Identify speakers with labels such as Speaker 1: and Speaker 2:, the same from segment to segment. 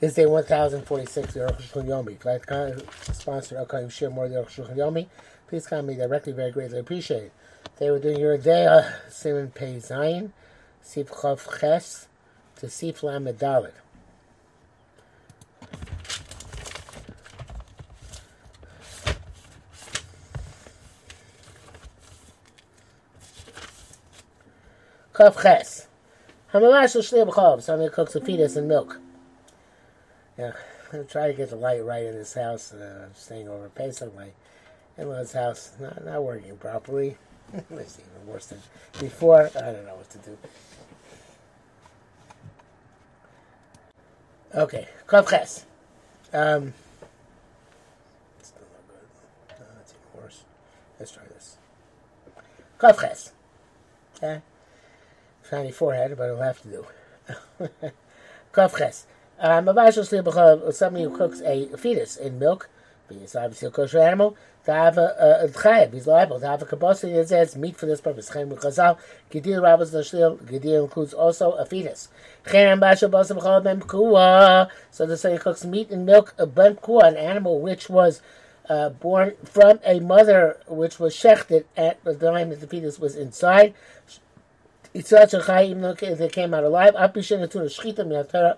Speaker 1: is day 1046 of Shulchan Yomi. If you'd like to sponsor Okay, you share more of the Shulchan Yomi, please contact me directly, very greatly appreciated. They were doing your day, uh, Siman Pei Zayin, Sif Chav Ches, to Sif Lamed. Chav Ches. Hamamash Shli B'chav, somebody cooks a fetus in milk. Yeah, I'm to get the light right in this house. Uh, I'm staying over Pesach. My in-laws' house not, not working properly. it's even worse than before. I don't know what to do. Okay, Kavches. Um, still not good. No, that's even worse. Let's try this. Kavches. Okay. Shiny forehead, but it'll have to do. Kavches. Um, somebody who cooks a fetus in milk, it's obviously a kosher animal, to have a, a, he's liable to have a kabosah that says meat for this purpose. Chaim Chazal, Gedir Rabbis Nashil, Gedir includes also a fetus. Chaim Basha Basam Chal Ben So the he cooks meat and milk, a Ben an animal which was uh, born from a mother which was shechted at the time that the fetus was inside. It's such a chayim that came out alive. Apishin Atuna Shchita Minatara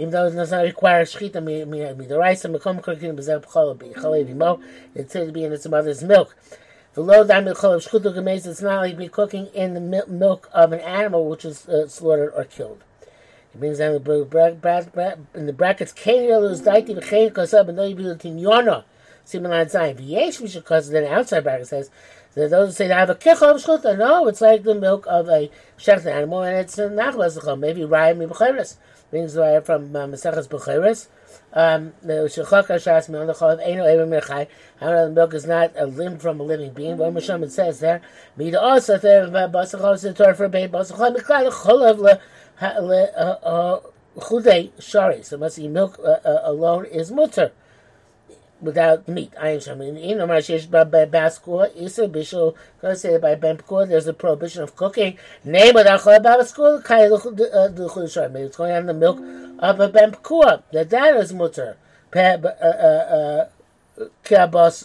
Speaker 1: even though it does not require shchita midaraisa mekom korkin b'zer b'chol b'chol b'mo, it says to be in its mother's milk. The low chol of shchutu gemes, it's not like be cooking in the milk of an animal which is uh, slaughtered or killed. He brings down the in the brackets, Kenil is daiti v'chein kosab and no yibilu tinyona. Siman zayin. V'yesh v'shakos, then outside bracket says, that those who say they have a kichol of shchuta, no, it's like the milk of a shecht animal, and it's not maybe raya mi b'chayres brings the from uh, Maseches Bechoros. Um, the the the milk is not a limb from a living being. What Misham it says there. Mida also there Basachol Sitor for Bein Basachol Mechai Cholav Le uh, uh, Chudei Shari. So must be milk alone is mutter without meat. I am shaman. In Ramashish Baskor, Isa Bishul, because say by Bempkor, there's a prohibition of cooking. Name of the Baskor, Kai the Chudashar. Maybe it's going on the milk of a Bempkor. That that is mutter. Kabos,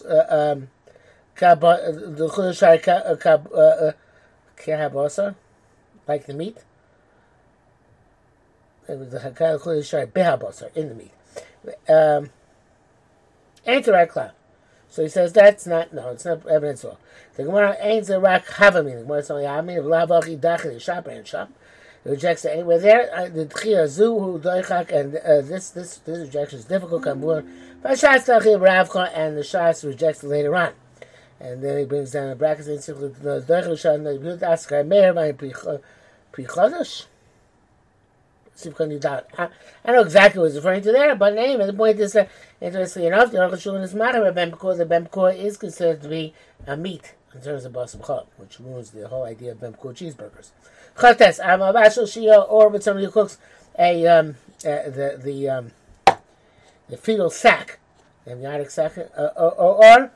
Speaker 1: uh, uh, um, the Chudashar, Kabosa, like the meat. It was the Chudashar, Behabosa, in the meat. Um, ain't the right. So he says that's not no, it's not evidence at all. The Gemara ain't the rak havamim. The Gemara is only amin of lavachi dachli shop and shop. It rejects it. We're there. Uh, the tchia zu hu doichak, and uh, this this this rejection is difficult. Kambur, v'shas tachli ravcha, and the shas rejects it later on. And then he brings down the brackets and simply the doichel shan the yud askar meir by Pri Chadash. I, I know exactly what he's referring to there, but anyway, the point is that, interestingly enough, the Aruch Shulchan is matter of. The Bemkor is considered to be a meat in terms of Basam Chab, which ruins the whole idea of Bemkor cheeseburgers. Chates, I'm a bashal shia, or with somebody who cooks a, um, uh, the, the, um, the fetal sack, the amniotic sac, uh, or, or, or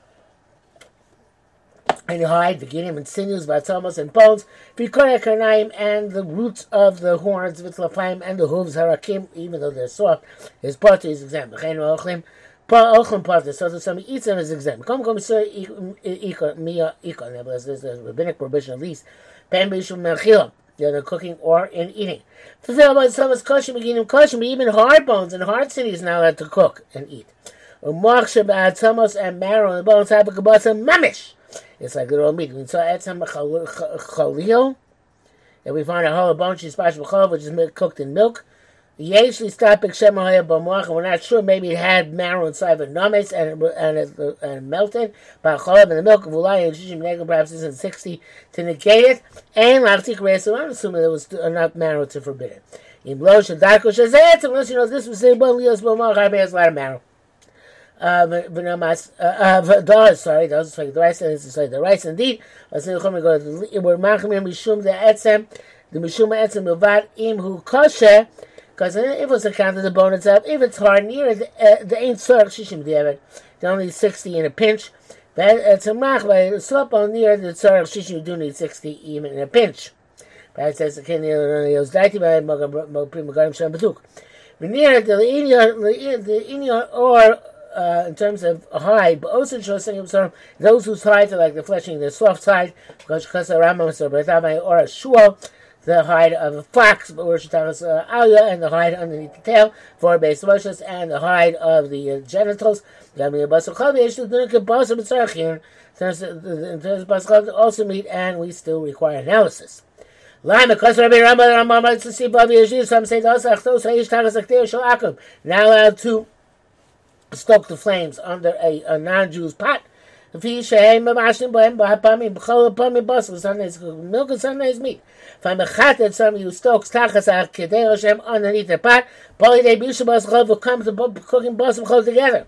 Speaker 1: and hide, the ginim and sinews, vatzamos and bones, v'korei karnaim, and the roots of the horns, v'tlafayim, and the hooves, harakim, even though they're soft, his part is exempt. V'chein ochlim, ochlim part so that somebody eats them is exempt. Come, come, sir, ika, mia, ika, there's a rabbinic prohibition at least, pen b'ishum melchila, they're cooking or in eating. Fulfill by some is kosher, beginning kosher, even hard bones and hard cities now allowed to cook and eat. Umach shabbat and marrow and bones have a kabasa mamish. It's like little meat. So add some chalil, and we find a whole bunch of special chol, which is cooked in milk. Usually stop b'moach, we're not sure. Maybe it had marrow inside of names and it, and it, and melted. But cholav and the milk of ulay and shishim negel perhaps isn't sixty to negate it. And lachtik reis. So I'm assuming there was enough marrow to forbid it. In blow shadarko shazet. Unless you know this was say bon lios b'moach, I has a lot of marrow. Does sorry does like the rice and it's like the rice indeed. As in Chum go we're mishum the etzem the mishum etzem milvad im hu kosher because if it was accounted the bone itself if it's hard near the uh, the ain't sir shishim diavad the only sixty in a pinch. But it's a mach by slap on near the tzarech shishim you do need sixty even in a pinch. That says the king is daiti by Pri Megadim Shem Baduk. Veneer the inyan the inyan or uh, in terms of hide, but also those whose hides are like the fleshing, the soft hide, because Rambam or a shul, the hide of a fox, but Roshatakas uh, Alia, and the hide underneath the tail, for base Roshas, and the hide of the uh, genitals. Also meat, and we still require analysis. Lime, because Rabbi Rambam Rambam to see Bavi Yeshir, some say those achtos ha'ish tagas aktir shal akum. Now allowed to stoke the flames under a, a non-Jew's pot. If shame mashim bohem bahapami b'chol apami basel Sunday's milk and Sunday's meat. If I'm a chatet, some you stokes tachas ar kedei Hashem underneath the pot. Bali they bishu bas chol will come to cooking basel chol together.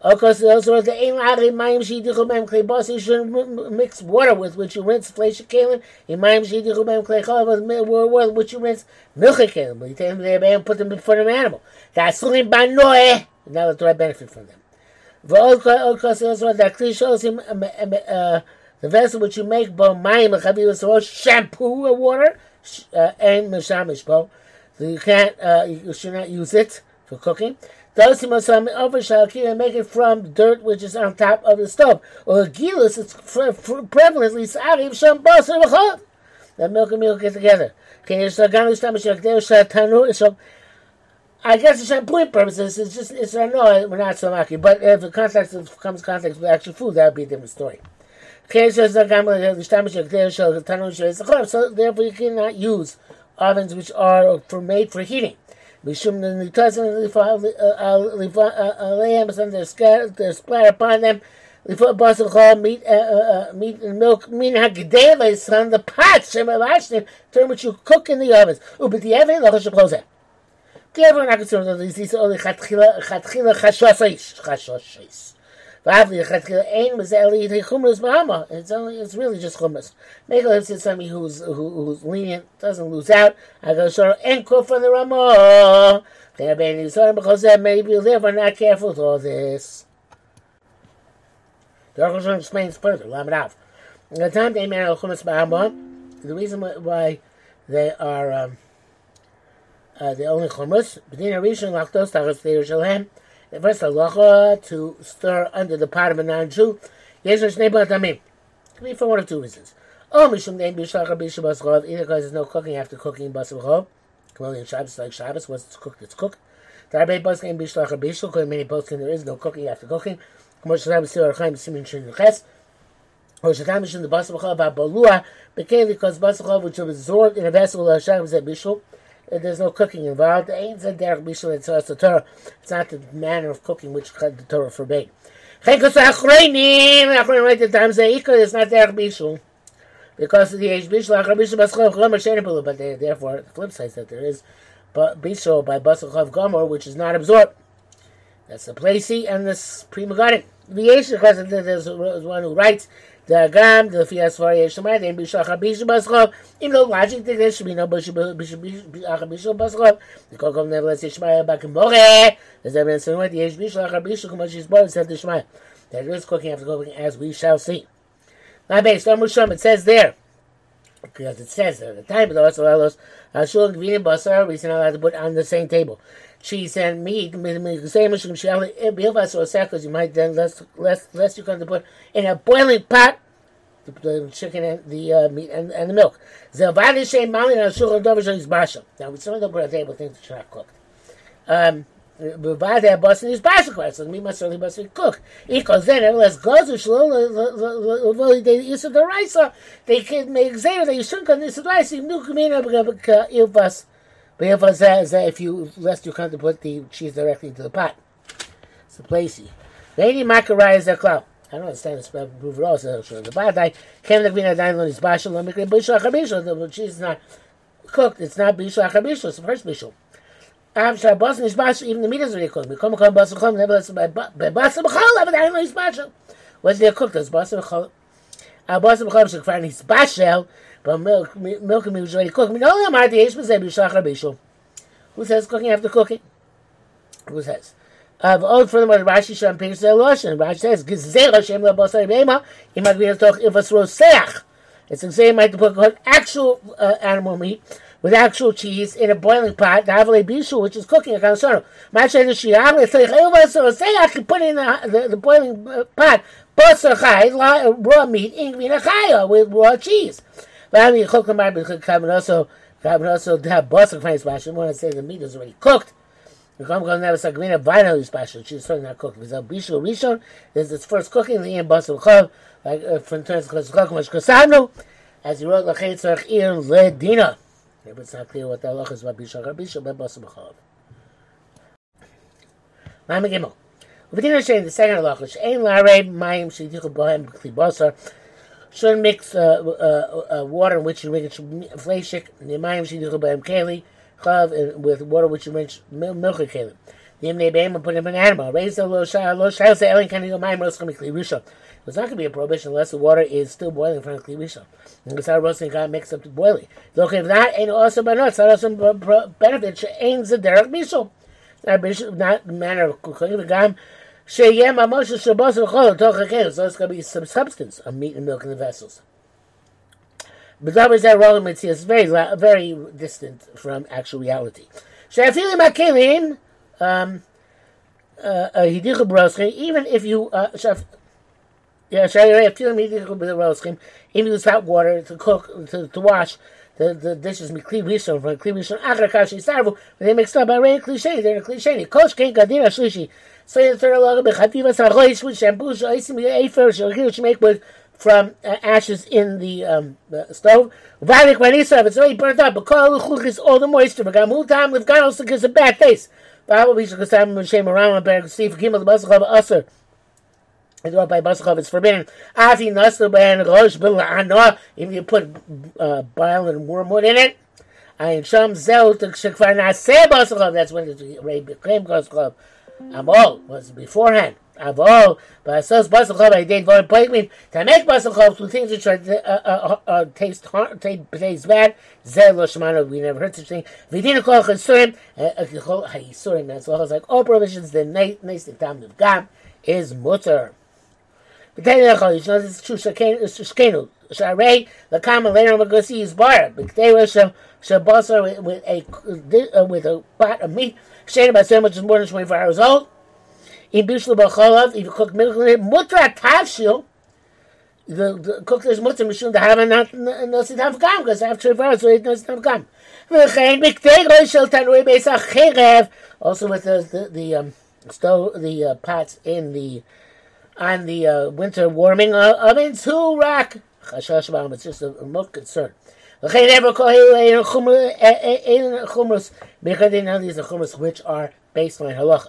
Speaker 1: Of course, it also the aim ari mayim shidichu mem klei basel. You shouldn't mix water with which you rinse flesh of kalim. In mayim shidichu mem klei chol with which you rinse milk of kalim. You take them there and put them in front of an animal. That's something by noe. And now the Torah benefit from them. The vessel which you make bo mayim shampoo or water uh, and mishamish bo. So you can't, uh, you should not use it for cooking. Dosim osam over shalkir make it from dirt which is on top of the stove. Or gilus, it's prevalently sariv shambos and The milk and milk get together. Can you start ganu shtamish yakdeu shatanu? So I guess it's shampooing purposes. It's just it's I know we're not so lucky, but if the context comes context with actual food, that would be a different story. So therefore, you cannot use ovens which are for made for heating. Mishum the uh, uh, uh, They're splat upon them. Before Basel call meat, uh, uh, meat and milk, mean hagdeves on the pots, Shem term which you cook in the ovens. Ubitieve, lochash close גבר נקצור אותו, זה או לכתחילה חשוש איש, חשוש איש. ואף לכתחילה אין בזה אלא חומרס בעמה. It's only, it's really just חומרס. Make a to somebody who's, who, who's lenient, doesn't lose out. I go, sure, אין כוף on the רמה. They're being used because that maybe you live are not careful with all this. The Rosh explains further, Lamed Av. The time they marry Chumas Ba'ama, the reason why they are um, uh, the only chumas. B'din harishon lachdos tachas Yerushalayim. The first halacha to stir under the pot of a non-Jew. Yesh v'shnei b'atamim. Could be for one of two reasons. Oh, mishum dein b'shlach b'shu b'schov. Either because there's no cooking after cooking b'schov. Kamalian Shabbos like Shabbos. Once it's cooked, it's cooked. Darbe b'skein b'shlach b'shu. According many poskim, there is no cooking after cooking. K'mo sh'tam b'sir archaim simin shin yuches. Or sh'tam b'shin the b'schov ha'balua. B'kein because b'schov which was absorbed in a vessel of Shabbos at b'shu there's no cooking involved. It's not the manner of cooking which the Torah forbade. It's not derech bishul. Because of the age bishul, achar bishul but therefore the flip side is that there is bishul by baschov gomer, which is not absorbed. That's the placey and the Pri Megadim. The there's one who writes Dagam, the Fias Varia Shemad, and Bishach Abishu Baskov, even though logically there should be no Bishu Abishu Baskov, the Kokov nevertheless Yishmaya Bakimore, as evidence in what the Yesh Bishach Abishu Kumash born, said the Shemaya. That is cooking after cooking, as we shall see. Now, based on Mushum, it says there, because it says there, the time of the also allows Ashul and Gvin and Basar, we are not allowed to put on the same table. Cheese and meat, the same Mushum Shali, Bilvas or Sakos, you might then, less, less, less you come to put in a boiling pot the, the chicken and the uh, meat and, and the milk. Now, we certainly don't put on the table things that are not cooked. Um, Bavada is bicycle, so me must certainly must cook. Because then, unless to Shlo, they use the rice, they can make Zayr, they shouldn't come this rice, you knew in, if us, but if us, if you, lest you come to put the cheese directly into the pot. It's a placey. Lady Makarai is a clown. I don't understand this all. Uh, so the badai came the green adain on his bashal. Me get bishul achabishul. The cheese is not cooked. It's not bishul achabishul. It's the first bishul. Av shabos is bashal. Even the meat is already cooked. We come come basal chol. Nevertheless, by basal b'chol, but I know his bashal. What's there cooked? It's basal b'chol. Our basal b'chol is kfar his bashal, but milk milk and meat is already cooked. Amar the yesh b'zeh bishul achabishul. Who says cooking after cooking? Who says? Of old furthermore Rashi Shem Peiris Eloshin. Rashi says Gizel Hashem LeBasar Beima Im Agvir Toch Ivas Roseach. It's the same to put actual uh, animal meat with actual cheese in a boiling pot, davale bishu, which is cooking a kansono. Masha the shiam, it's like, so say I can put in the, the, the boiling uh, pot, basar chai, raw meat, ingvina chaya, with raw cheese. But you cook them out, because can also, can also have basar chai special. I want to say the meat is already cooked. The Kam Kam never sagmina vinyl special. She's certainly not cooked. Because bishu rishon is its first cooking, the in basar chav, like uh, from terms of chakmash as he wrote, lachet tzarech ir ledina. Maybe it's not clear what the halach is about Bishal Rabisha, but Basa B'chalav. Ma'am Gimel. V'dina Shein, the second halach, Shein Larei Mayim Shedichu Bohem B'kli Basar, shouldn't mix uh, uh, uh, water in which you enrich fleshik, the Mayim Shedichu Bohem Keli, Chav, with water which you enrich milk Keli. The Yim Nebeim, put him in an animal. Raise the lo shah, lo shah, say Elin Kani Mayim Roskam B'kli Rishon. It's not going to be a prohibition unless the water is still boiling from the Rishon. And the roasting got mixed up to boiling. Look, if that ain't also but not, so some benefit. Ain't the derek mishal. Not not manner of cooking. The gam sheyem amosha shabos v'chol toch So it's going to be some substance of meat and milk in the vessels. But that was that rolling is very very distant from actual reality. Shafilim akelim, um, uh, uh, even if you uh, yeah, the roaskim. If you use hot water to cook, to, to wash the, the dishes, mikli rishon, from kli rishon, achar kashi sarvu, they mixed up by rain cliche, they're cliche. Kosh ken gadira shlishi. So the third log of chativa saroish with shampoo, shoisim efer, shogir, which make with from uh, ashes in the, um, the stove. Valik vanisa, it's already burnt up, but kol chuchis all the moisture, but gamu tam with ganos because a bad taste. Bible bisha kasam shem around, but Steve Kimmel the basach of usher by Basachov, it's forbidden. Afi nasu ben rosh b'la'ano, if you put uh, bile and wormwood in it. Ayin sham zel shekvar naseh Basachov, that's when the Ray became Basachov. Amol was beforehand. Avol, but says Basachov, I did very plainly, to make Basachov two things which are, uh, uh, uh, uh taste, taste, taste bad, zel lo shemano, we never heard such thing. Vidina kol chasurim, kol chayisurim, that's all. as like all provisions, the nice, the time of Gam is mutter. B'tei lechol, you know this is true, shekenu, sharei, the common later we're going to see is bar, b'tei lechol, shabasar with a, uh, with a pot of meat, shade about so much is more than 24 hours old, in b'cholav, if you cook milk in it, mutra the, the cook the not have gam because after verse have gam. V'chein shel tanui also with the the, the um, stove the uh, pots in the on the uh, winter warming uh, ovens who rock chashash ba'am it's just a, a milk concern. V'chein ever chumrus. Ein chumrus are chumrus which are baseline halacha.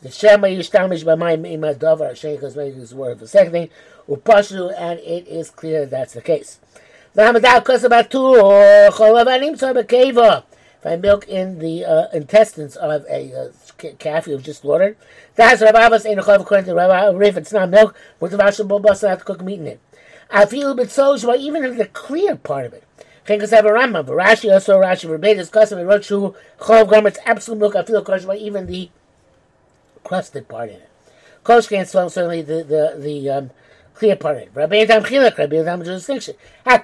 Speaker 1: The shema yishtamish b'mayim ima davar shein because maybe use word the second thing, upashu, and it is clear that's the case. The. If I milk in the uh, intestines of a uh, calf you've just slaughtered, that's Rabbi Abbas ain't a according to Rabbi If it's not milk, with the Bobas, I have to cook meat in it. I feel a bit so, even in the clear part of it. Chenkas have a Rambam, Rashi also Rashi and wrote Shu Chol Gomer, it's absolute milk, I feel kosher, even the crusted part in it. Kosher can't certainly the, the, the, um, clear part of it. Rabbi Yadam Chilak, Rabbi Yadam distinction. The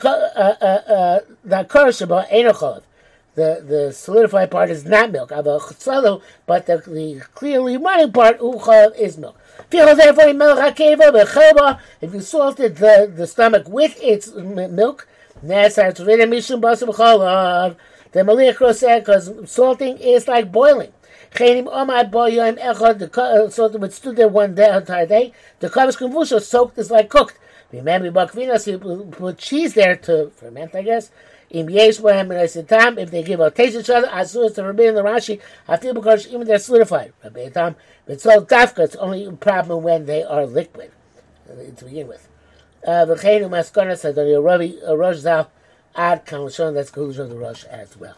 Speaker 1: the, the solidified part is not milk, but the, the clearly running part is milk. If you salted the, the stomach with its milk, the because salting is like boiling. The salted would stood there one day, entire day. The kavos konvusha soaked is like cooked. Remember, bakvinas, put cheese there to ferment, I guess. Im yesh bohem time if they give a taste each other, asur to forbidden the Rashi, feel because even they're solidified. Rabbi Tam, but so dafka, it's only a problem when they are liquid uh, to begin with. Uh, V'cheinu maskana said, Ravi Rosh Zal, ad kan that's conclusion of the Rosh as well.